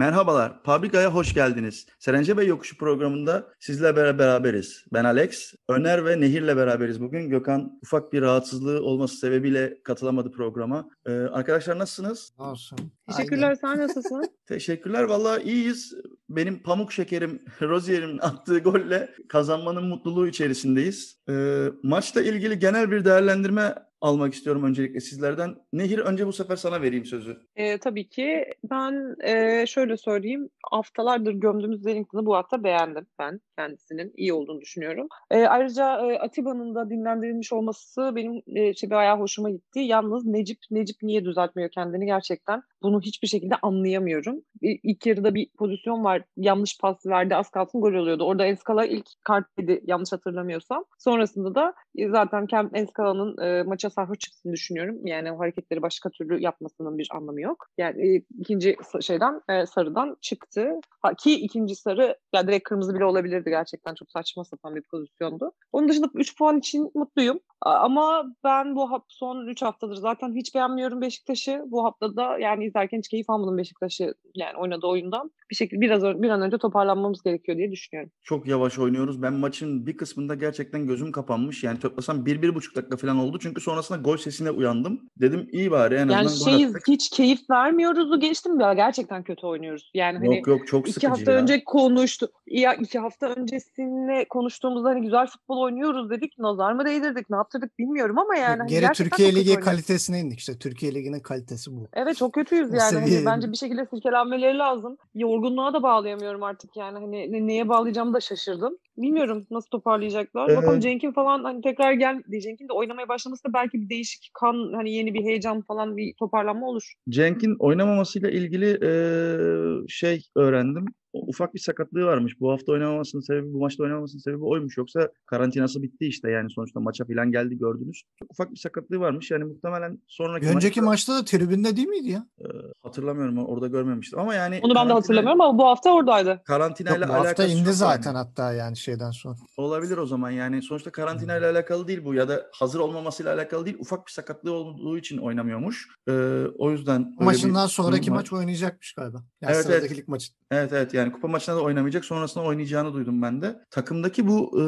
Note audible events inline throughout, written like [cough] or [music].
Merhabalar, Fabrika'ya hoş geldiniz. Serence Bey Yokuşu programında sizle beraberiz. Ben Alex, Öner ve Nehir'le beraberiz bugün. Gökhan ufak bir rahatsızlığı olması sebebiyle katılamadı programa. Ee, arkadaşlar nasılsınız? Olsun. Teşekkürler, Aynen. sen nasılsın? [laughs] Teşekkürler, vallahi iyiyiz. Benim pamuk şekerim [laughs] Rozier'in attığı golle kazanmanın mutluluğu içerisindeyiz. Ee, maçla ilgili genel bir değerlendirme almak istiyorum öncelikle sizlerden. Nehir önce bu sefer sana vereyim sözü. Ee, tabii ki ben e, şöyle söyleyeyim, haftalardır gömdüğümüz Wellington'ı bu hafta beğendim ben. Kendisinin iyi olduğunu düşünüyorum. Ee, ayrıca e, Atiba'nın da dinlendirilmiş olması benim e, şey, bayağı hoşuma gitti. Yalnız Necip, Necip niye düzeltmiyor kendini gerçekten? Bunu hiçbir şekilde anlayamıyorum. İlk yarıda bir pozisyon var. Yanlış pas verdi. Az kalsın gol oluyordu. Orada Enskala ilk kart yedi yanlış hatırlamıyorsam. Sonrasında da e, zaten Kem Enskala'nın e, maça sarhoş çıktığını düşünüyorum. Yani o hareketleri başka türlü yapmasının bir anlamı yok. Yani e, ikinci şeyden e, sarıdan çıktı. Ha, ki ikinci sarı ya direkt kırmızı bile olabilirdi gerçekten. Çok saçma sapan bir pozisyondu. Onun dışında 3 puan için mutluyum. Ama ben bu hafta son 3 haftadır zaten hiç beğenmiyorum Beşiktaş'ı. Bu haftada yani izlerken hiç keyif almadım Beşiktaş'ı yani oynadığı oyundan. Bir şekilde biraz bir an önce toparlanmamız gerekiyor diye düşünüyorum. Çok yavaş oynuyoruz. Ben maçın bir kısmında gerçekten gözüm kapanmış. Yani toplasam bir, bir buçuk dakika falan oldu. Çünkü sonrasında gol sesine uyandım. Dedim iyi bari en Yani azından attık. hiç keyif vermiyoruzu geçtim ya gerçekten kötü oynuyoruz. Yani hani Yok yok çok iki sıkıcı hafta ya. önce konuştu. Ya iki hafta öncesinde konuştuğumuzda hani güzel futbol oynuyoruz dedik. Nazar mı değdirdik, ne yaptırdık bilmiyorum ama yani hani Geri gerçekten Türkiye Ligi oynuyoruz. kalitesine indik işte. Türkiye Ligi'nin kalitesi bu. Evet çok kötüyüz yani. Hani bence bir şekilde silkelenmeleri lazım. Yorgunluğa da bağlayamıyorum artık yani. Hani ne- neye bağlayacağımı da şaşırdım. Bilmiyorum nasıl toparlayacaklar. Ee, Bakalım Cenk'in falan hani tekrar gel Cenk'in de oynamaya başlaması da belki bir değişik kan hani yeni bir heyecan falan bir toparlanma olur. Cenk'in oynamamasıyla ilgili eee, şey öğrendim. Ufak bir sakatlığı varmış. Bu hafta oynamamasının sebebi, bu maçta oynamamasının sebebi oymuş. Yoksa karantinası bitti işte yani sonuçta maça falan geldi gördünüz. Ufak bir sakatlığı varmış. Yani muhtemelen sonraki Bir önceki maçta maçta da tribünde değil miydi ya? eee, hatırlamıyorum orada görmemiştim ama yani Onu ben de hatırlamıyorum ama bu hafta oradaydı. Karantinayla Yok, bu hafta alakası indi zaten yani. hatta yani şeyden sonra. Olabilir o zaman yani sonuçta karantinayla alakalı değil bu ya da hazır olmamasıyla alakalı değil. Ufak bir sakatlığı olduğu için oynamıyormuş. Eee, o yüzden maçından sonraki var. maç oynayacakmış galiba. Yani Evet, evet. lig maçı. Evet evet yani kupa maçına da oynamayacak sonrasında oynayacağını duydum ben de. Takımdaki bu e,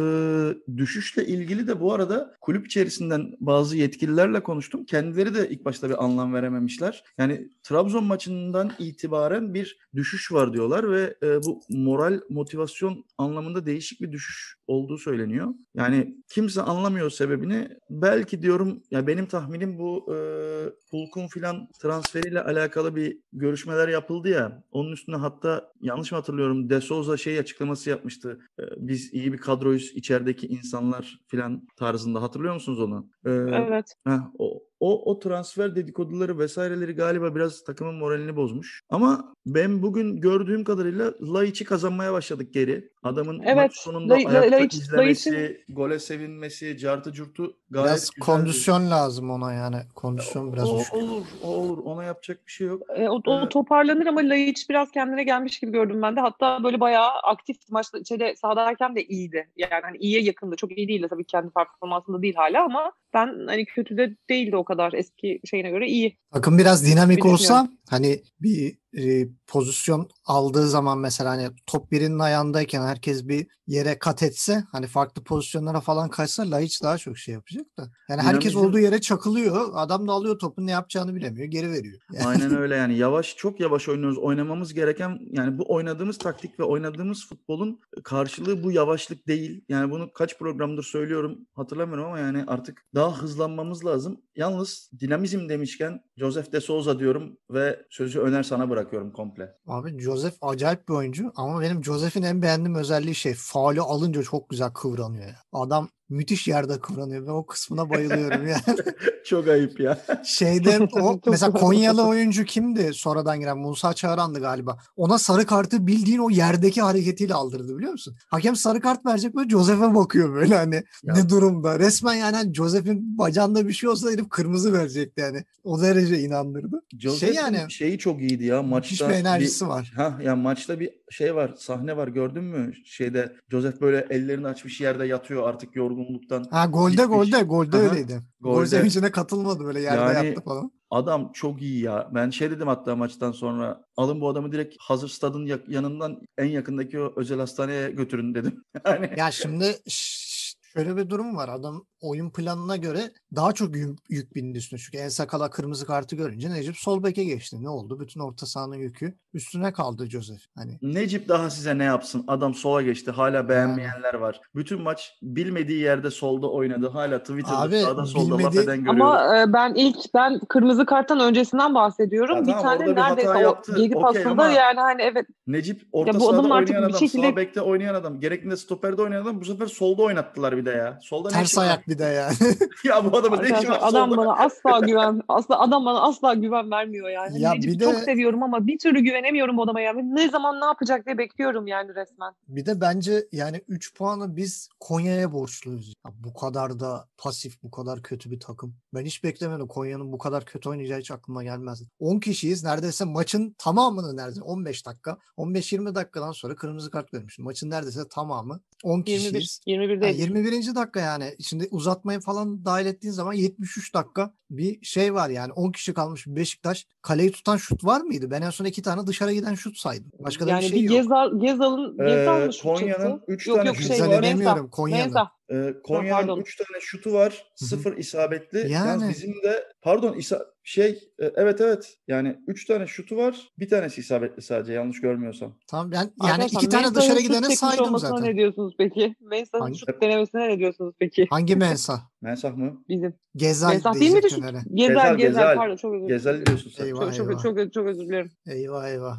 düşüşle ilgili de bu arada kulüp içerisinden bazı yetkililerle konuştum. Kendileri de ilk başta bir anlam verememişler. Yani Trabzon maçından itibaren bir düşüş var diyorlar ve e, bu moral motivasyon anlamında değişik bir düşüş olduğu söyleniyor. Yani kimse anlamıyor sebebini. Belki diyorum ya benim tahminim bu e, Hulk'un filan transferiyle alakalı bir görüşmeler yapıldı ya. Onun üstüne hatta yanlış mı hatırlıyorum De Souza şey açıklaması yapmıştı. E, biz iyi bir kadroyuz içerideki insanlar filan tarzında. Hatırlıyor musunuz onu? E, Evet. Heh, o, o, o transfer dedikoduları vesaireleri galiba biraz takımın moralini bozmuş. Ama ben bugün gördüğüm kadarıyla Laiç'i kazanmaya başladık geri. Adamın maç Evet, sonunda Lai- ayakta Laiç- izlemesi, Laiç'in- gole sevinmesi, cartı curtu gayet Biraz güzeldi. kondisyon lazım ona yani. Kondisyon biraz O- olur, o olur. Ona yapacak bir şey yok. E, o, o Evet. toparlanır ama Laiç biraz kendine gelmiş gibi gördüm ben de. Hatta böyle bayağı aktif maçta içeri sahadayken de iyiydi. Yani hani iyiye yakındı. Çok iyi değildi tabii kendi performansında değil hala ama ben hani kötü de değildi o kadar eski şeyine göre iyi. Takım biraz dinamik olsa hani bir e, pozisyon aldığı zaman mesela hani top birinin ayağındayken herkes bir yere kat etse hani farklı pozisyonlara falan kaçsa Laiç daha çok şey yapacak da. Yani herkes olduğu yere çakılıyor. Adam da alıyor topu ne yapacağını bilemiyor. Geri veriyor. Yani [laughs] Aynen öyle yani yavaş çok yavaş oynuyoruz. Oynamamız gereken yani bu oynadığımız taktik ve oynadığımız futbolun karşılığı bu yavaşlık değil. Yani bunu kaç programdır söylüyorum hatırlamıyorum ama yani artık daha hızlanmamız lazım. Yalnız dinamizm demişken Joseph de Souza diyorum ve sözü Öner sana bırakıyorum komple. Abi Joseph acayip bir oyuncu ama benim Joseph'in en beğendiğim özelliği şey faulü alınca çok güzel kıvranıyor ya. Adam müthiş yerde kıvranıyor. Ben o kısmına bayılıyorum yani. [laughs] Çok ayıp ya. Şeyde [laughs] o mesela. Konyalı oyuncu kimdi sonradan giren Musa Çağran'dı galiba. Ona sarı kartı bildiğin o yerdeki hareketiyle aldırdı biliyor musun? Hakem sarı kart verecek böyle Joseph'e bakıyor böyle hani Ya. ne durumda. Resmen yani hani Joseph'in bacağında bir şey olsa herif kırmızı verecekti yani. O derece inandırdı. Joseph'in yani şeyi çok iyiydi ya maçta. bir enerjisi var. Ha ya maçta bir şey var, sahne var gördün mü? Şeyde Joseph böyle ellerini açmış yerde yatıyor artık yorgun yorgunluktan. Ha golde gitmiş. golde golde Aha, öyleydi. Gol golde. sevincine katılmadı böyle yerde Yani- yattı falan. Adam çok iyi ya. Ben şey dedim hatta maçtan sonra alın bu adamı direkt hazır stadın yanından en yakındaki o özel hastaneye götürün dedim. [laughs] Yani Ya şimdi şöyle bir durum var. Adam oyun planına göre daha çok yük, yük bindi üstüne. Çünkü En Sakala kırmızı kartı görünce Necip sol beke geçti. Ne oldu? Bütün orta sahanın yükü üstüne kaldı Joseph. Hani Necip daha size ne yapsın? Adam sola geçti. Hala beğenmeyenler var. Bütün maç bilmediği yerde solda oynadı. Hala Twitter'da Abi, sağda solda laf bilmediği- eden görüyorum. Ama e, ben ilk ben kırmızı karttan öncesinden bahsediyorum. Ya bir tamam, tane bir neredeyse o geri okey pasında ama- yani hani evet Necip orta bu sahada oynayan bir adam, şekilde- sağ bekte oynayan adam, gerektiğinde stoperde oynayan adam bu sefer solda oynattılar bir de ya. Solda ne ters işi var? ayak bir de yani. [laughs] ya bu adamın ne işi var adam solda? bana asla güven asla adam bana asla güven vermiyor yani. Hani Ya Necip'i bir de- çok seviyorum ama bir türlü güvenemiyorum bu adama yani. Ne zaman ne yapacak diye bekliyorum yani resmen. Bir de bence yani 3 puanı biz Konya'ya borçluyuz. Ya bu kadar da pasif, bu kadar kötü bir takım. Ben hiç beklemedim Konya'nın bu kadar kötü oynayacağı hiç aklıma gelmezdi. 10 kişiyiz. Neredeyse maçın tamamını neredeyse 15 dakika, 15-20 dakikadan sonra kırmızı kart görmüştüm. Maçın neredeyse tamamı 10 21 kişiyiz. 21 Ha, değil. 21. dakika yani. Şimdi uzatmayı falan dahil ettiğin zaman 73 dakika bir şey var yani. 10 kişi kalmış bir Beşiktaş. Kaleyi tutan şut var mıydı? Ben en son iki tane dışarı giden şut saydım. Başka da yani bir şey yok. Gezal Gezal'ın Ee, Gezal mı şut Konya'nın çekti? üç yok tane yok şutu şey var. Demiyorum Konya'nın. Ee. Konya'nın 3 tane şutu var. Hı hı. 0 isabetli. Yani. Yalnız bizim de pardon isa şey e, evet evet. Yani 3 tane şutu var. Bir tanesi isabetli sadece yanlış görmüyorsam. Tamam ben yani Arkadaşlar, iki tane dışarı gidene saydım zaten. ne diyorsunuz peki? Mensah'ın Hangi- şut denemesine ne diyorsunuz peki? Hangi Mensa? [laughs] Mensah mı? Bizim. Gezel Mensah değil miydi Gezel, Gezel, Gezel. pardon çok özür dilerim. Gezel diyorsun sen. Eyvah. Çok, çok, çok, çok özür dilerim. Eyvah eyvah.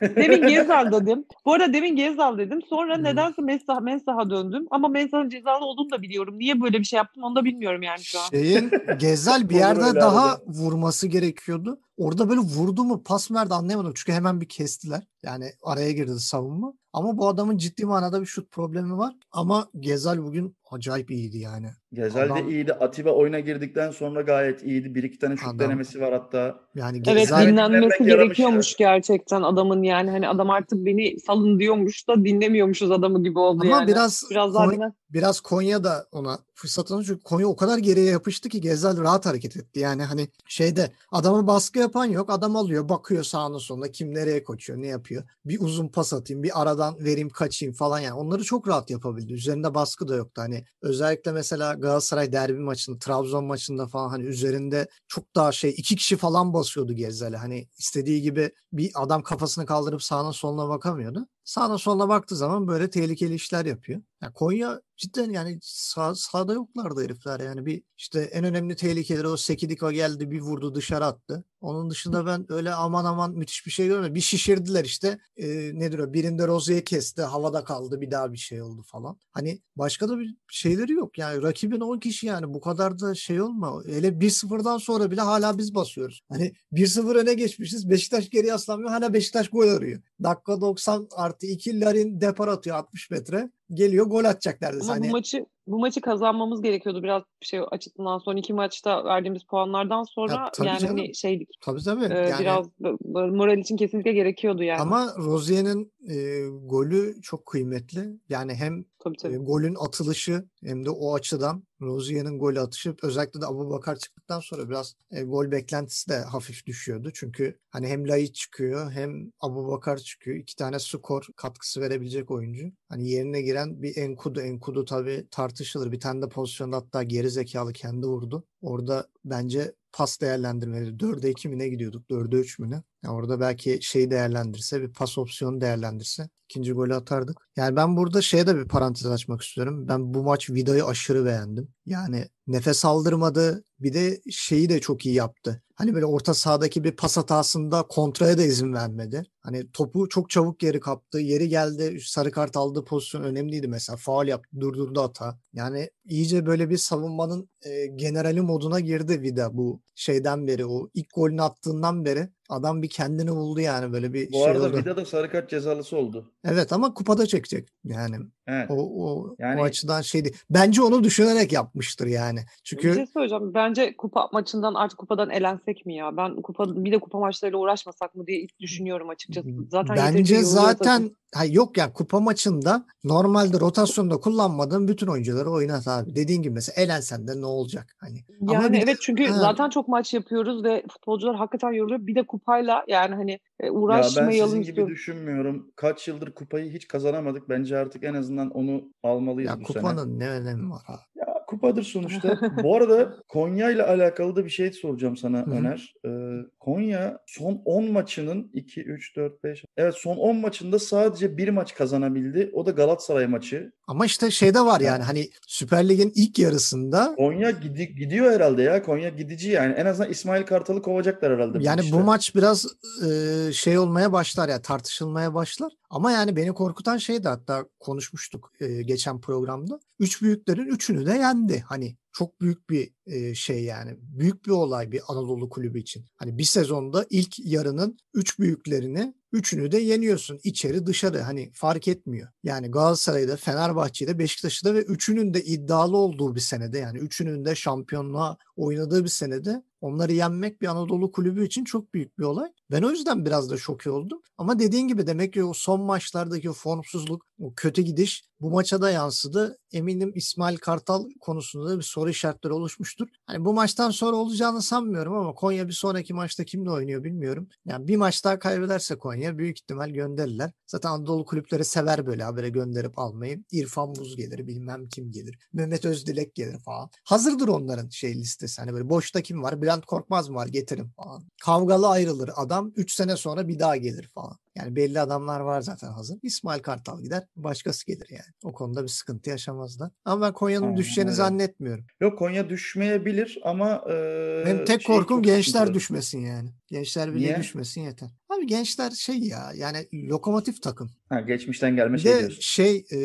[laughs] Demin Gezal [laughs] dedim. Bu arada demin Gezal dedim. Sonra Hı. nedense Mensah, Mensah'a döndüm. Ama Mensah'ın cezalı olduğunu da biliyorum. Niye böyle bir şey yaptım onu da bilmiyorum yani şu an. Şeyin Gezel [laughs] bir yerde daha arada. vurması gerekiyordu. Orada böyle vurdu mu pas mı verdi anlayamadım. Çünkü hemen bir kestiler. Yani araya girdi savunma. Ama bu adamın ciddi manada bir şut problemi var. Ama Gezel bugün acayip iyiydi yani. Gezel de iyiydi. Atiba oyuna girdikten sonra gayet iyiydi. Bir iki tane şut Adam- denemesi var hatta. Yani Evet dinlenmesi gerekiyormuş gerçekten adamın yani. Hani adam artık beni salın diyormuş da dinlemiyormuşuz adamı gibi oldu ama yani. biraz Biraz daha Kon- dinlen. biraz Konya da ona fırsat tanıdı. Çünkü Konya o kadar geriye yapıştı ki Gezel rahat hareket etti. Yani hani şeyde adamı baskı yapan yok. Adam alıyor bakıyor sağına soluna kim nereye koşuyor ne yapıyor. Bir uzun pas atayım bir aradan vereyim kaçayım falan yani. Onları çok rahat yapabildi. Üzerinde baskı da yoktu. Hani özellikle mesela Galatasaray derbi maçında Trabzon maçında falan hani üzerinde çok daha şey iki kişi falan basıyordu Gezel'e. Hani istediği gibi bir adam kafasını kaldırıp sağına soluna bakamıyordu. Sağına soluna baktığı zaman böyle tehlikeli işler yapıyor. Ya Konya cidden yani sağ, sağda yoklardı herifler yani bir işte en önemli tehlikeleri o Sekidika geldi bir vurdu dışarı attı. Onun dışında ben öyle aman aman müthiş bir şey görmedim. Bir şişirdiler işte e, nedir o birinde Rozi'yi kesti havada kaldı bir daha bir şey oldu falan. Hani başka da bir şeyleri yok yani rakibin 10 kişi yani bu kadar da şey olma. Hele 1-0'dan sonra bile hala biz basıyoruz. Hani 1-0 öne geçmişiz Beşiktaş geri yaslanmıyor hala Beşiktaş gol arıyor. Dakika 90 artı 2 Larin depar atıyor 60 metre. Geliyor gol atacak neredeyse. Ama Hani, bu maçı bu maçı kazanmamız gerekiyordu biraz şey açısından sonra iki maçta verdiğimiz puanlardan sonra tabii yani canım. hani şeydik tabii tabii. e, yani, biraz moral için kesinlikle gerekiyordu yani. ama Rozier'in e, golü çok kıymetli. Yani hem tabii E, tabii. golün atılışı hem de o açıdan Rozier'in golü atışı özellikle de Abu Bakar çıktıktan sonra biraz e, gol beklentisi de hafif düşüyordu. Çünkü hani hem Laiç çıkıyor hem Abu Bakar çıkıyor. İki tane skor katkısı verebilecek oyuncu. Hani yerine giren bir Enkudu. Enkudu tabii tartışılır. Bir tane de pozisyonda hatta geri zekalı kendi vurdu. Orada bence pas değerlendirmeleri 4'e 2 mi ne gidiyorduk? 4'e 3 mü ne? Yani orada belki şeyi değerlendirse bir pas opsiyonu değerlendirse ikinci golü atardık. Yani ben burada şeye de bir parantez açmak istiyorum. Ben bu maç Vida'yı aşırı beğendim. Yani nefes aldırmadı. Bir de şeyi de çok iyi yaptı. Hani böyle orta sahadaki bir pas hatasında kontraya da izin vermedi. Hani topu çok çabuk geri kaptı. Yeri geldi sarı kart aldığı pozisyon önemliydi mesela. Faul yaptı durdurdu hata. Yani iyice böyle bir savunmanın e, generali moduna girdi Vida bu şeyden beri. O ilk golünü attığından beri adam bir kendini buldu yani böyle bir Bu şey arada oldu. Vida da sarı kart cezalısı oldu. Evet ama kupada çekecek. Yani Evet. O, o, Yani- o açıdan şeydi. Bence onu düşünerek yapmıştır yani. Bir Çünkü şey söyleyeceğim. Bence kupa maçından artık kupadan elensek mi ya? Ben kupa bir de kupa maçlarıyla uğraşmasak mı diye ilk düşünüyorum açıkçası. Zaten Bence zaten ha yok ya kupa maçında normalde rotasyonda kullanmadığın bütün oyuncuları oynat abi. Dediğin gibi mesela elensen de ne olacak hani. Ama Yani bir de- evet çünkü Ha. zaten çok maç yapıyoruz ve futbolcular hakikaten yoruluyor. Bir de kupayla yani hani e, Ya ben uğraşmayalım sizin gibi düşünmüyorum. Kaç yıldır kupayı hiç kazanamadık. Bence artık en azından onu almalıyız Ya bu kupanın sene. ne önemi var abi. Ya kupadır sonuçta. [laughs] bu arada Konya ile alakalı da bir şey soracağım sana Hı hı. Öner. Ee, Konya son 10 maçının 2, 3, 4, 5. Evet son 10 maçında sadece bir maç kazanabildi. O da Galatasaray maçı. Ama işte şeyde var yani hani Süper Lig'in ilk yarısında Konya gidi- gidiyor herhalde ya. Konya gidici yani. En azından İsmail Kartal'ı kovacaklar herhalde. bu yani işte. bu maç biraz e, şey olmaya başlar ya tartışılmaya başlar. Ama yani beni korkutan şey de hatta konuşmuştuk e, geçen programda. Üç büyüklerin üçünü de yendi. Hani çok büyük bir şey yani. Büyük bir olay bir Anadolu kulübü için. Hani bir sezonda ilk yarının üç büyüklerini üçünü de yeniyorsun. içeri dışarı hani fark etmiyor. Yani Galatasaray'da, Fenerbahçe'de, Beşiktaş'ta ve üçünün de iddialı olduğu bir senede yani üçünün de şampiyonluğa oynadığı bir senede onları yenmek bir Anadolu kulübü için çok büyük bir olay. Ben o yüzden biraz da şoke oldum. Ama dediğin gibi demek ki o son maçlardaki o formsuzluk, o kötü gidiş bu maça da yansıdı. Eminim İsmail Kartal konusunda da bir soru işaretleri oluşmuştur. Hani bu maçtan sonra olacağını sanmıyorum ama Konya bir sonraki maçta kimle oynuyor bilmiyorum. Yani bir maç daha kaybederse Konya büyük ihtimal gönderirler. Zaten Anadolu kulüpleri sever böyle habere gönderip almayı. İrfan Buz gelir, bilmem kim gelir. Mehmet Özdilek gelir falan. Hazırdır onların şey listesi. Hani böyle boşta kim var? Bülent Korkmaz mı var? Getirin falan. Kavgalı ayrılır adam. 3 sene sonra bir daha gelir falan. Yani belli adamlar var zaten hazır. İsmail Kartal gider. Başkası gelir yani. O konuda bir sıkıntı yaşamazlar. Ama ben Konya'nın Aynen düşeceğini öyle. zannetmiyorum. Yok Konya düşmeyebilir ama e, Benim tek şey korkum gençler sıkıntı. düşmesin yani. Gençler bile Niye? düşmesin yeter. Abi gençler şey ya yani lokomotif takım. Ha, geçmişten gelme şey diyorsun. şey e,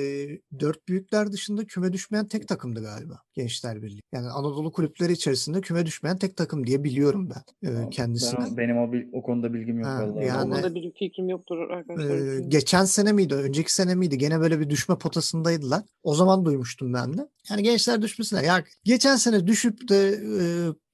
dört büyükler dışında küme düşmeyen tek takımdı galiba Gençler Birliği. Yani Anadolu kulüpleri içerisinde küme düşmeyen tek takım diye biliyorum ben e, kendisini. Ben- benim o, o konuda bilgim yok Ha, vallahi. yani- Onda bir fikrim yoktur arkadaşlar. Ee, geçen sene miydi, önceki sene miydi? Gene böyle bir düşme potasındaydılar. O zaman duymuştum ben de. Yani gençler düşmesine. Ya geçen sene düşüp de e,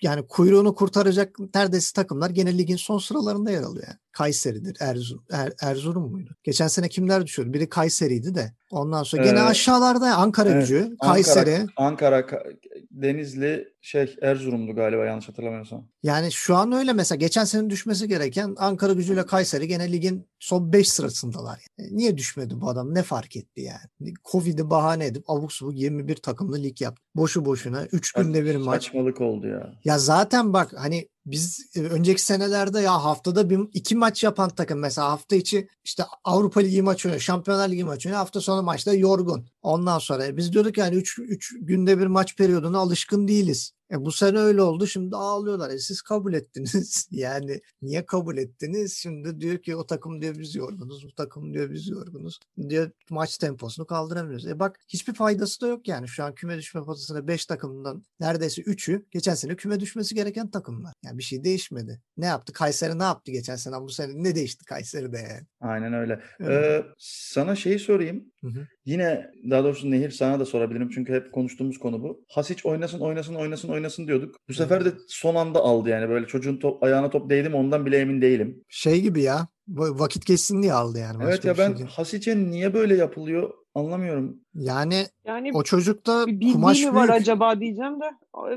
yani kuyruğunu kurtaracak neredeyse takımlar gene ligin son sıralarında yer alıyor. Yani. Kayseri'dir, Erzurum, Er- Erzurum muydu? Geçen sene kimler düşüyordu? Biri Kayseri'ydi de. Ondan sonra gene Ee, aşağılarda Ankara evet, gücü, Kayseri. Ankara, Ankara, Ka- Denizli, şey Erzurum'du galiba yanlış hatırlamıyorsam. Yani şu an öyle mesela geçen sene düşmesi gereken Ankara gücüyle Kayseri gene ligin son 5 sırasındalar. Yani niye düşmedi bu adam? Ne fark etti yani? Covid'i bahane edip abuk subuk 21 takımlı lig yaptı. Boşu boşuna 3 günde bir maç. Saçmalık oldu ya. Ya zaten bak hani biz e, önceki senelerde ya haftada bir iki maç yapan takım mesela hafta içi işte Avrupa Ligi maçı oynuyor, Şampiyonlar Ligi maçı oynuyor. Hafta sonu maçta yorgun. Ondan sonra biz diyorduk yani 3 3 günde bir maç periyoduna alışkın değiliz. E bu sene öyle oldu. Şimdi ağlıyorlar. E siz kabul ettiniz. [laughs] yani niye kabul ettiniz? Şimdi diyor ki o takım diyor biz yorgunuz. Bu takım diyor biz yorgunuz. Diyor maç temposunu kaldıramıyoruz. E bak hiçbir faydası da yok yani. Şu an küme düşme potasında 5 takımdan neredeyse 3'ü geçen sene küme düşmesi gereken takımlar. Yani bir şey değişmedi. Ne yaptı? Kayseri ne yaptı geçen sene? Bu sene ne değişti Kayseri'de yani? Aynen öyle. Evet. Ee, sana şeyi sorayım. Hı hı. Yine daha doğrusu Nehir sana da sorabilirim çünkü hep konuştuğumuz konu bu. Hasic oynasın oynasın oynasın oynasın diyorduk. Bu sefer de son anda aldı yani böyle çocuğun top, ayağına top değdi mi ondan bile emin değilim. Şey gibi ya. Vakit geçsin diye aldı yani. Evet ya şey ben değil. Hasic'e niye böyle yapılıyor anlamıyorum. Yani Yani o çocukta bir bildiği kumaş mi var büyük. acaba diyeceğim de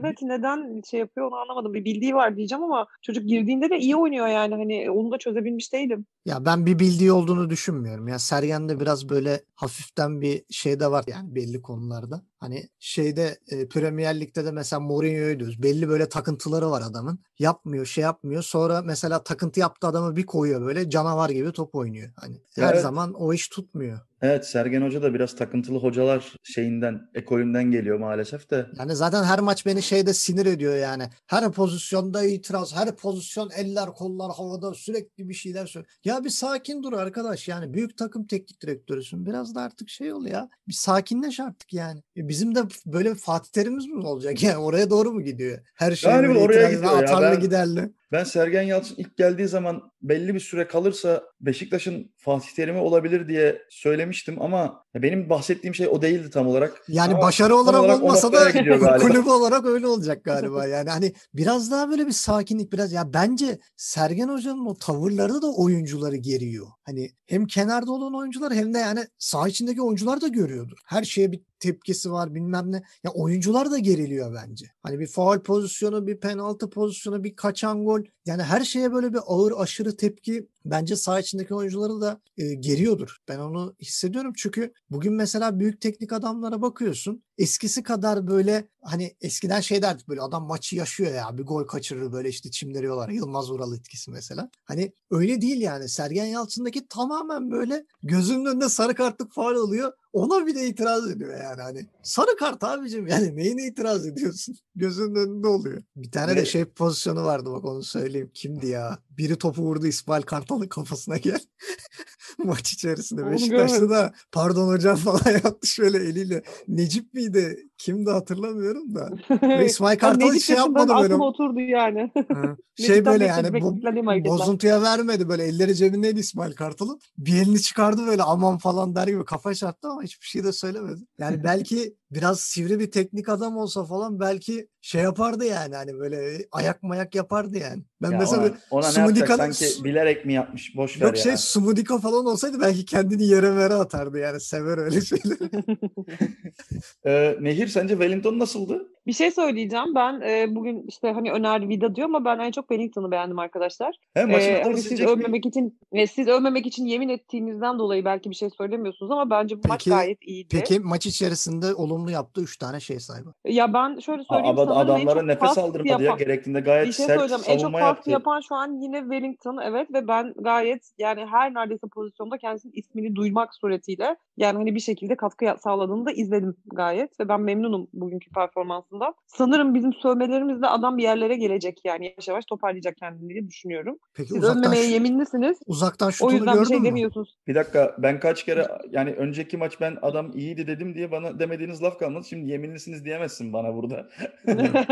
evet neden şey yapıyor onu anlamadım. Bir bildiği var diyeceğim ama çocuk girdiğinde de iyi oynuyor yani hani onu da çözebilmiş değilim. Ya ben bir bildiği olduğunu düşünmüyorum. Ya Sergen'de biraz böyle hafiften bir şey de var yani belli konularda. Hani şeyde e, Premier Lig'de de mesela Mourinho'yu diyoruz. Belli böyle takıntıları var adamın. Yapmıyor, şey yapmıyor. Sonra mesela takıntı yaptı adamı bir koyuyor böyle canavar gibi top oynuyor. Hani her Evet. zaman o iş tutmuyor. Evet Sergen Hoca da biraz takıntılı hocalar şeyinden, ekolünden geliyor maalesef de. Yani zaten her maç beni şeyde sinir ediyor yani. Her pozisyonda itiraz, her pozisyon eller kollar havada sürekli bir şeyler söylüyor. Ya bir sakin dur arkadaş yani büyük takım teknik direktörüsün. Biraz da artık şey ol ya. Bir sakinleş artık yani. E bizim de böyle Fatih Terim'imiz mi olacak yani [laughs] oraya doğru mu gidiyor? Her şey Galiba oraya gidiyor ya. atarlı Ben- giderli. Ben Sergen Yalçın ilk geldiği zaman belli bir süre kalırsa Beşiktaş'ın Fatih Terim'i olabilir diye söylemiştim ama benim bahsettiğim şey o değildi tam olarak. Yani Ama başarı olarak, olarak olmasa da [laughs] kulüp olarak öyle olacak galiba. Yani hani biraz daha böyle bir sakinlik biraz ya bence Sergen Hoca'nın o tavırları da oyuncuları geriyor. Hani hem kenarda olan oyuncular hem de yani saha içindeki oyuncular da görüyordur. Her şeye bir tepkisi var bilmem ne. Ya oyuncular da geriliyor bence. Hani bir faul pozisyonu, bir penaltı pozisyonu, bir kaçan gol. Yani her şeye böyle bir ağır aşırı tepki bence saha içindeki oyuncuları da e, geriyordur. Ben onu hissediyorum çünkü bugün mesela büyük teknik adamlara bakıyorsun. Eskisi kadar böyle hani eskiden şey derdik böyle adam maçı yaşıyor ya bir gol kaçırır böyle işte çimleriyorlar. Yılmaz Ural etkisi mesela. Hani öyle değil yani. Sergen Yalçın'daki tamamen böyle gözünün önünde sarı kartlık faal oluyor. Ona bile itiraz ediyor yani hani. Sarı kart abicim [laughs] yani neyine itiraz ediyorsun? Gözünün önünde oluyor. Bir tane de şey pozisyonu vardı bak onu söyleyeyim. Kimdi ya? Biri topu vurdu İsmail Kartal'ın kafasına gel. [laughs] Maç içerisinde Beşiktaş'ta da pardon hocam [laughs] falan yaptı şöyle eliyle. Necip miydi? Kimdi hatırlamıyorum da. Ve İsmail Kartal hiç şey yapmadı böyle. Aklıma oturdu yani. [laughs] Şey böyle yani bu, bozuntuya vermedi böyle elleri cebindeydi İsmail Kartal'ın. Bir elini çıkardı böyle aman falan der gibi kafa çarptı ama hiçbir şey de söylemedi. Yani belki biraz sivri bir teknik adam olsa falan belki şey yapardı yani hani böyle ayak mayak yapardı yani. Ben Ya mesela ona, ona Sumudika'nın- sanki bilerek mi yapmış? Boş ver yok ya. şey Sumudika falan olsaydı belki kendini yere mere atardı yani sever öyle şeyleri. [laughs] Ee, Nehir sence Wellington nasıldı? Bir şey söyleyeceğim. Ben e, bugün işte hani Öner Vida diyor ama ben en çok Wellington'u beğendim arkadaşlar. He, Ee, hani siz övmemek için e, siz övmemek için yemin ettiğinizden dolayı belki bir şey söylemiyorsunuz ama bence bu maç Peki- gayet iyiydi. Peki maç içerisinde olumlu yaptığı 3 tane şey sahibi. Ya ben şöyle A- söyleyeyim en adamlara nefes aldırmadı ya. yapan- Gerektiğinde gayet bir şey sert söyleyeceğim. En çok savunma katkı yaptı. yapan şu an yine Wellington evet ve ben gayet yani her neredeyse pozisyonda kendisinin ismini duymak suretiyle yani hani bir şekilde katkı ya- sağladığını da izledim gayet ve ben memnunum bugünkü performansından. Sanırım bizim sövmelerimizle adam bir yerlere gelecek yani yavaş yavaş toparlayacak kendini diye düşünüyorum. Peki Siz uzaktan, övmemeye şut- yeminlisiniz. uzaktan O şutunu yüzden bir gördün şey mü? demiyorsunuz. Bir dakika ben kaç kere yani önceki maç ben adam iyiydi dedim diye bana demediğiniz laf kalmadı. Şimdi yeminlisiniz diyemezsin bana burada. [laughs]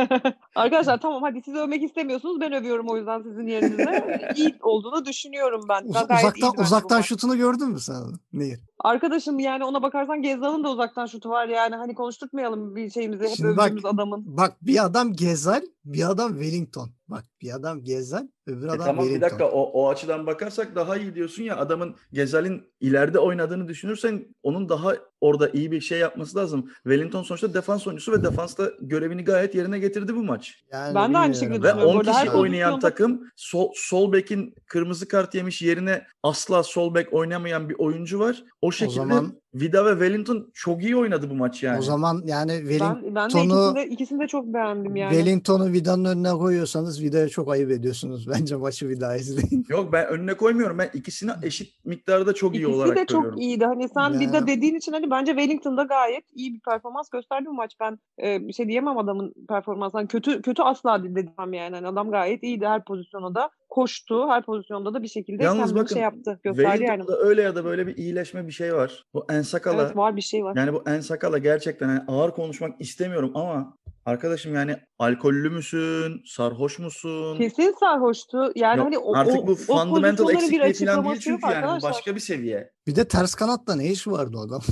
Arkadaşlar tamam hadi siz övmek istemiyorsunuz. Ben övüyorum o yüzden sizin yerinize. [laughs] İyi olduğunu düşünüyorum ben. Uz- uzaktan uzaktan şutunu gördün mü sen? Nehir? Arkadaşım yani ona bakarsan Gezzal'ın da uzaktan şutu var yani. Hani konuşturtmayalım bir şeyimizi hep Şimdi bak- adamın. Bak bir adam Gezal, bir adam Wellington. Bak bir adam Gezal, öbür E adam tamam bir Wellington. dakika o, o açıdan bakarsak daha iyi diyorsun ya adamın Gezal'in ileride oynadığını düşünürsen onun daha orada iyi bir şey yapması lazım. Wellington sonuçta defans oyuncusu ve defansta görevini gayet yerine getirdi bu maç. Yani Ben de aynı şekilde Ve düşünüyorum. 10 Bu arada her kişi oynayan takım sol, sol bekin kırmızı kart yemiş yerine asla sol bek oynamayan bir oyuncu var. O şekilde zaman- Vida ve Wellington çok iyi oynadı bu maç yani. O zaman yani Wellington'u Ben, ben de ikisini de, ikisini de çok beğendim yani. Wellington'u Vida'nın önüne koyuyorsanız Vida'ya çok ayıp ediyorsunuz. [laughs] Bence maçı Vida izleyin. Yok ben önüne koymuyorum. Ben ikisini eşit miktarda çok iyi İkisi olarak de çok görüyorum. iyiydi. Hani sen Ya. bir de dediğin için hani bence Wellington'da gayet iyi bir performans gösterdi bu maç. Ben e, bir şey diyemem adamın performansından. Kötü kötü asla demem yani. Hani adam gayet iyiydi her pozisyonda da. Koştu. Her pozisyonda da bir şekilde Yalnız kendini bakın şey yaptı. Gösterdi yani. Wellington'da öyle ya da böyle bir iyileşme bir şey var. Bu Ensakala Evet var bir şey var. yani bu Ensakala gerçekten hani ağır konuşmak istemiyorum ama arkadaşım yani alkollü müsün? Sarhoş musun? Kesin sarhoştu. Yani Yok, hani o, artık o, bu o fundamental bir eksikliği falan değil çünkü yani arkadaşlar. başka bir seviye. Bir de ters kanatta ne iş vardı o adam?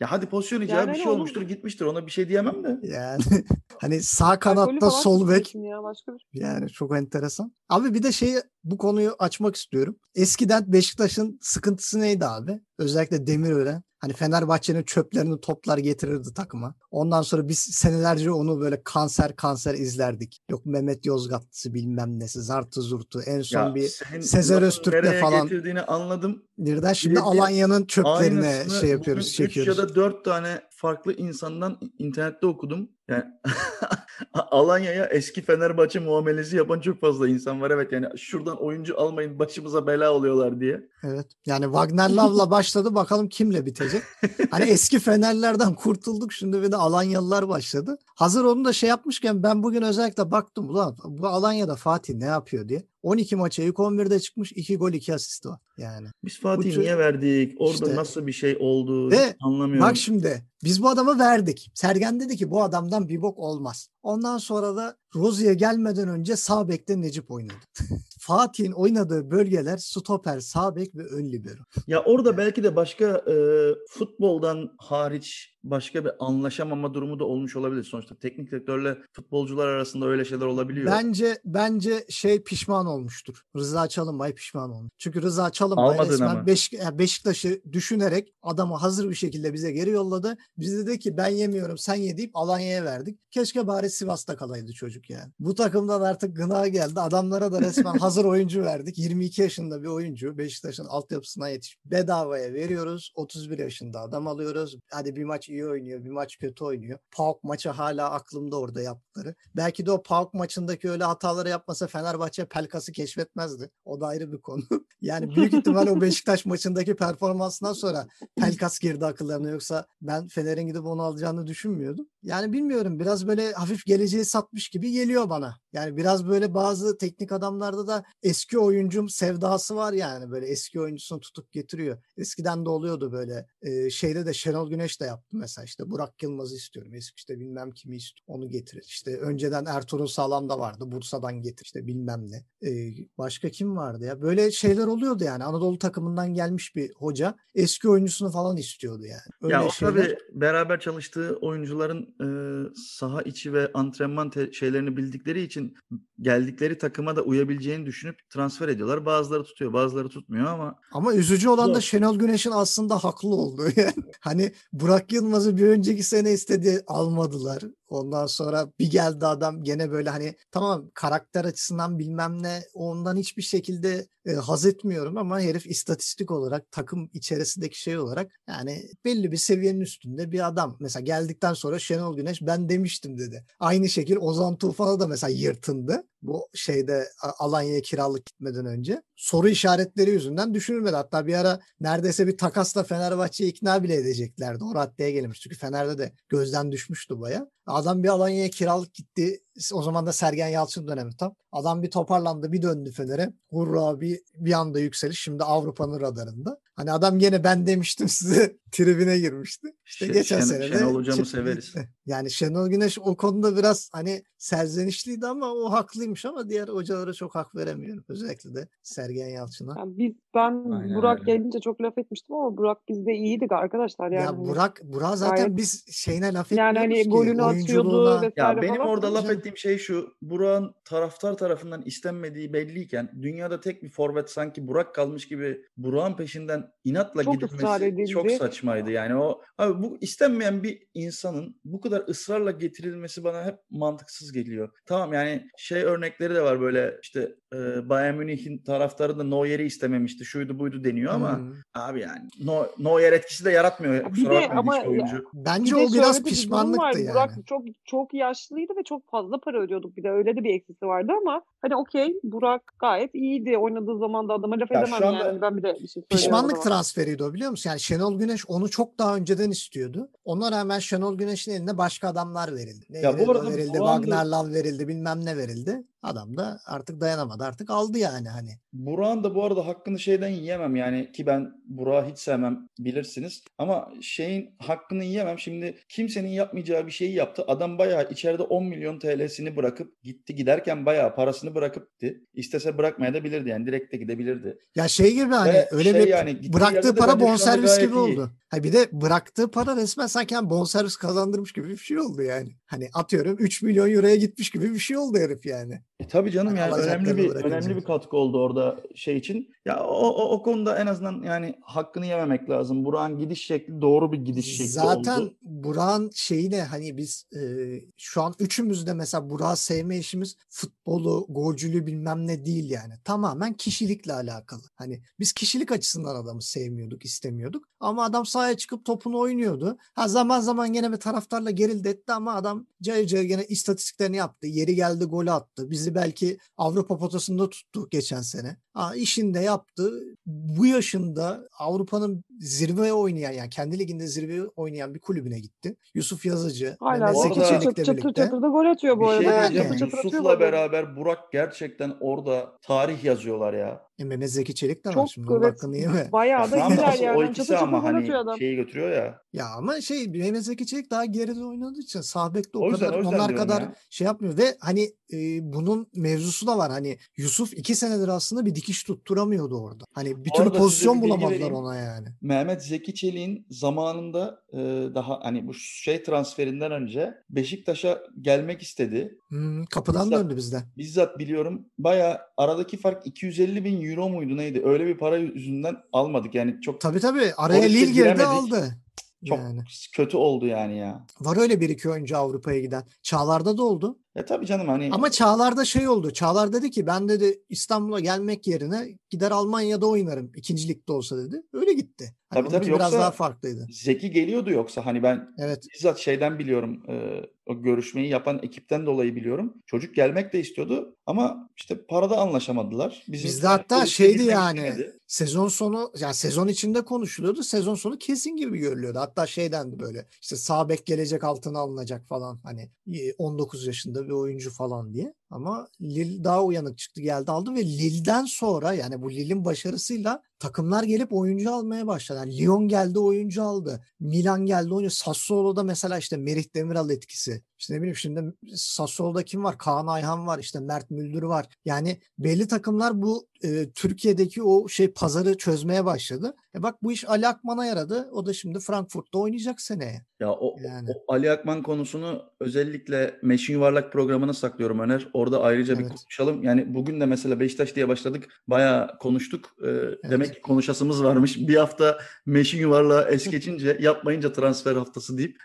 Ya hadi pozisyon icabı Yani bir hani şey olmuştur gitmiştir ona bir şey diyemem de. Yani [laughs] hani sağ kanatta sol bek Ya, başka bir Yani çok enteresan. Abi bir de şeyi bu konuyu açmak istiyorum. Eskiden Beşiktaş'ın sıkıntısı neydi abi? Özellikle Demirören. Hani Fenerbahçe'nin çöplerini toplar getirirdi takıma. Ondan sonra biz senelerce onu böyle kanser kanser izlerdik. Yok Mehmet Yozgatlısı bilmem nesi zartı zurtu. En son Ya bir Sezer Öztürk'le falan- getirdiğini anladım. birden şimdi Alanya'nın çöplerine Aynısını şey yapıyoruz, çekiyoruz. ya da dört tane farklı insandan internette okudum. Yani [laughs] Alanya'ya eski Fenerbahçe muamelesi yapan çok fazla insan var. Evet yani şuradan oyuncu almayın başımıza bela oluyorlar diye. Evet. Yani Wagner Love'la [laughs] başladı. Bakalım kimle bitecek. Hani eski Fenerlerden kurtulduk. Şimdi bir de Alanyalılar başladı. Hazır onu da şey yapmışken ben bugün özellikle baktım. Ulan bu Alanya'da Fatih ne yapıyor diye. 12 maça ilk 11'de çıkmış. 2 gol 2 asist var. Yani. Biz Fatih'i tür- niye verdik? Orada İşte- nasıl bir şey oldu? Ve anlamıyorum. Bak şimdi Biz bu adamı verdik. Sergen dedi ki bu adamdan bir bok olmaz. Ondan sonra da Rozi'ye gelmeden önce sağ bekte Necip oynadı. [laughs] Fatih'in oynadığı bölgeler stoper, sağ bek ve ön libero. Ya orada belki de başka e, futboldan hariç başka bir anlaşamama durumu da olmuş olabilir. Sonuçta teknik direktörle futbolcular arasında öyle şeyler olabiliyor. Bence bence şey pişman olmuştur. Rıza Çalınbay pişman olmuş. Çünkü Rıza Çalınbay Almadın resmen ama. Beşiktaş'ı düşünerek adamı hazır bir şekilde bize geri yolladı. Biz de dedi ki ben yemiyorum sen ye deyip Alanya'ya verdik. Keşke bari Sivas'ta kalaydı çocuk yani. Bu takımdan artık gına geldi. Adamlara da resmen [laughs] hazır oyuncu verdik. 22 yaşında bir oyuncu. Beşiktaş'ın altyapısına yetiş. Bedavaya veriyoruz. 31 yaşında adam alıyoruz. Hadi bir maç iyi oynuyor, bir maç kötü oynuyor. PAOK maçı hala aklımda orada yaptıkları. Belki de o PAOK maçındaki öyle hataları yapmasa Fenerbahçe Pelkas'ı keşfetmezdi. O da ayrı bir konu. [laughs] yani büyük ihtimal o [laughs] Beşiktaş maçındaki performansından sonra Pelkas girdi akıllarına yoksa ben Fener'in gidip onu alacağını düşünmüyordum. Yani bilmiyorum biraz böyle hafif geleceği satmış gibi geliyor bana. Yani biraz böyle bazı teknik adamlarda da eski oyuncum sevdası var yani böyle eski oyuncusunu tutup getiriyor. Eskiden de oluyordu böyle e, şeyde de Şenol Güneş de yaptı mesela işte Burak Yılmaz'ı istiyorum. Eski işte bilmem kimi istiyorum onu getirir. İşte önceden Ertuğrul Sağlam da vardı Bursa'dan getir işte bilmem ne. E, başka kim vardı ya böyle şeyler oluyordu yani Anadolu takımından gelmiş bir hoca eski oyuncusunu falan istiyordu yani. Öyle ya o şeyler- tabii beraber çalıştığı oyuncuların e, saha içi ve antrenman te- şeylerini bildikleri için geldikleri takıma da uyabileceğini düşünüp transfer ediyorlar. Bazıları tutuyor, bazıları tutmuyor ama Ama üzücü olan da. Şenol Güneş'in aslında haklı olduğu. Yani [laughs] hani Burak Yılmaz'ı bir önceki sene istedi almadılar. Ondan sonra bir geldi adam gene böyle hani tamam karakter açısından bilmem ne ondan hiçbir şekilde e, haz etmiyorum ama herif istatistik olarak takım içerisindeki şey olarak yani belli bir seviyenin üstünde bir adam. Mesela geldikten sonra Şenol Güneş ben demiştim dedi. Aynı şekil Ozan Tufan'a da mesela yırtındı. Bu şeyde Alanya'ya kiralık gitmeden önce. Soru işaretleri yüzünden düşünülmedi. Hatta bir ara neredeyse bir takasla Fenerbahçe'yi ikna bile edeceklerdi. O raddeye gelmiş. Çünkü Fener'de de gözden düşmüştü baya. Adam bir Alanya'ya kiralık gitti. O zaman da Sergen Yalçın dönemi tam. Adam bir toparlandı bir döndü Fener'e. Hurra bir, bir anda yükseliş. Şimdi Avrupa'nın radarında. Hani adam gene ben demiştim [laughs] size tribine girmişti. İşte Şe- geçen Şen- sene de Şenol hocamı çıktı severiz. gitti. [laughs] Yani Şenol Güneş o konuda biraz hani serzenişliydi ama o haklıymış ama diğer hocalara çok hak veremiyorum. Özellikle de Sergen Yalçın'a. Yani biz ben Aynen Burak öyle. gelince çok laf etmiştim ama Burak bizde iyiydi arkadaşlar yani. ya hani Burak Burak zaten gayet- biz şeyine laf yani etmiyoruz hani ki. golünü atıyordu vesaire Ya benim falan. orada laf Canım. Ettiğim şey şu. Burak'ın taraftar tarafından istenmediği belliyken dünyada tek bir forvet sanki Burak kalmış gibi Burak'ın peşinden inatla Çok gidilmesi çok saçmaydı. Yani o abi bu istenmeyen bir insanın bu kadar ısrarla getirilmesi bana hep mantıksız geliyor. Tamam yani şey örnekleri de var böyle işte e, Bayern Münih'in taraftarı da Neuer'i istememişti. Şuydu buydu deniyor ama Hmm. abi yani no, Neuer etkisi de yaratmıyor. Bir Kusura de bakmayın ama hiçbir ya- oyuncu. Bence Bir de o biraz bir durum var. pişmanlıktı yani. Burak çok çok yaşlıydı ve çok fazla para ödüyorduk bir de öyle de bir eksisi vardı ama hani okey Burak gayet iyiydi oynadığı zaman da adama laf Ya edemem şu anda yani ben bir de bir şey Pişmanlık ama. transferiydi o biliyor musun? Yani Şenol Güneş onu çok daha önceden istiyordu. Ona rağmen Şenol Güneş'in eline başka adamlar verildi. Ne Ya bu verildi? O arada verildi, bu anda- verildi, bilmem ne verildi. Adam da artık dayanamadı. Artık aldı yani hani. Burak'ın da bu arada hakkını şeyden yiyemem yani ki ben Burak'ı hiç sevmem bilirsiniz. Ama şeyin hakkını yiyemem. Şimdi kimsenin yapmayacağı bir şeyi yaptı. Adam bayağı içeride 10 milyon TL'sini bırakıp gitti. Giderken bayağı parasını bırakıp gitti. İstese bırakmaya da bilirdi yani. Direkt de gidebilirdi. Ya şey gibi hani Ve öyle şey bir yani, bıraktığı para bonservis gibi iyi. oldu. Ha bir de bıraktığı para resmen sanki yani bonservis kazandırmış gibi bir şey oldu yani. Hani atıyorum 3 milyon euroya gitmiş gibi bir şey oldu herif yani. E tabii canım Hani yani önemli bir önemli bir katkı oldu orada şey için. Ya o, o, o konuda en azından yani hakkını yememek lazım. Burak'ın gidiş şekli doğru bir gidiş şekli Zaten oldu. Burak'ın şeyi ne hani biz e, şu an üçümüz de mesela Burak'ı sevme işimiz futbolu, golcülüğü bilmem ne değil yani. Tamamen kişilikle alakalı. Hani biz kişilik açısından adamı sevmiyorduk, istemiyorduk. Ama adam sahaya çıkıp topunu oynuyordu. Ha zaman zaman gene bir taraftarla gerildi etti ama adam cayır cayır gene istatistiklerini yaptı. Yeri geldi golü attı. Bizi bizi belki Avrupa potasında tuttu geçen sene. Aa, işinde yaptı. Bu yaşında Avrupa'nın zirve oynayan yani kendi liginde zirve oynayan bir kulübüne gitti. Yusuf Yazıcı, Hala Mehmet Zeki Çelik'le çatır birlikte. çatır da gol atıyor bu Bir arada. şey yani. Çatır çatır Yusuf'la beraber Burak gerçekten orada tarih yazıyorlar ya. E, Mehmet Zeki Çelik de var Çok şimdi. Evet. hakkını yeme. [laughs] Bayağı da güzel yani. o ikisi çatır ama hani adam. şeyi götürüyor ya. Ya ama şey Mehmet Zeki Çelik daha geride oynadığı için sağ bekte o, O kadar yüzden onlar kadar ya. şey yapmıyor ve hani e, bunun mevzusu da var. Hani Yusuf iki senedir aslında bir dikiş tutturamıyordu orada. Hani bir türlü pozisyon bir bulamadılar vereyim. ona yani. Mehmet Zeki Çelik'in zamanında e, daha hani bu şey transferinden önce Beşiktaş'a gelmek istedi. Hmm, kapıdan Bizzat- döndü bizden. Bizzat biliyorum baya aradaki fark 250 bin euro muydu neydi? Öyle bir para yüzünden almadık yani çok Tabii tabii. Araya Lille girdi aldı. çok Yani. kötü oldu yani ya. Var öyle bir iki oyuncu Avrupa'ya giden. Çağlar'da da oldu. Ya tabii canım hani Ama Çağlar'da şey oldu. Çağlar dedi ki ben dedi İstanbul'a gelmek yerine gider Almanya'da oynarım. İkinci ligde olsa dedi. Öyle gitti. Hani Tabii, tabii, onunki biraz yoksa- daha farklıydı. Zeki geliyordu yoksa hani ben Evet. bizzat şeyden biliyorum e, o görüşmeyi yapan ekipten dolayı biliyorum. Çocuk gelmek de istiyordu ama işte parada anlaşamadılar. Bizim Bizde hatta şeydi yani. istemedi. Sezon sonu yani sezon içinde konuşuluyordu. Sezon sonu kesin gibi görülüyordu. Hatta şeydendi böyle işte sağ bek gelecek altına alınacak falan hani e, 19 yaşında bir oyuncu falan diye. Ama Lille daha uyanık çıktı geldi aldı ve Lille'den sonra yani bu Lille'in başarısıyla takımlar gelip oyuncu almaya başladı. Yani Lyon geldi oyuncu aldı. Milan geldi oyuncu. Sassuolo'da mesela işte Merih Demiral etkisi. İşte ne bileyim şimdi Sassuolo'da kim var? Kaan Ayhan var. işte Mert Müldür var. Yani belli takımlar bu e, Türkiye'deki o şey pazarı çözmeye başladı. E bak bu iş Ali Akman'a yaradı. O da şimdi Frankfurt'ta oynayacak seneye. Ya o, Yani. o Ali Akman konusunu özellikle Meşin Yuvarlak programına saklıyorum Öner. Orada ayrıca bir Evet. konuşalım. Yani bugün de mesela Beşiktaş diye başladık. Bayağı konuştuk. Ee, Demek ki konuşasımız varmış. Bir hafta Meşin Yuvarlağı es [laughs] geçince yapmayınca transfer haftası deyip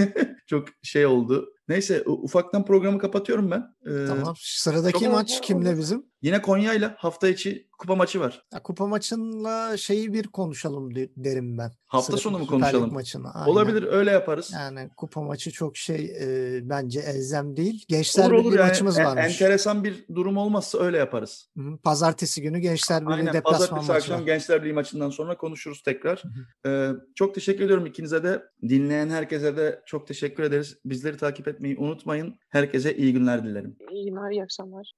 [laughs] çok şey oldu. Neyse ufaktan programı kapatıyorum ben. Ee, Tamam. Sıradaki maç kimle bizim? Yine Konya'yla hafta içi kupa maçı var. Ya, kupa maçınla şeyi bir konuşalım de- derim ben. Hafta Sıra- sonu mu konuşalım? Maçını. Aynen. Olabilir öyle yaparız. Yani kupa maçı çok şey e, bence elzem değil. Gençler olur olur Birliği yani maçımız en- varmış. enteresan bir durum olmazsa öyle yaparız. Hı hı. Pazartesi günü Gençler Birliği Aynen deplasman pazartesi maçı akşam var. Gençler Birliği maçından sonra konuşuruz tekrar. Hı Ee, çok teşekkür ediyorum ikinize de. Dinleyen herkese de çok teşekkür ederiz. Bizleri takip etmeyi unutmayın. Herkese iyi günler dilerim. İyi günler, iyi akşamlar.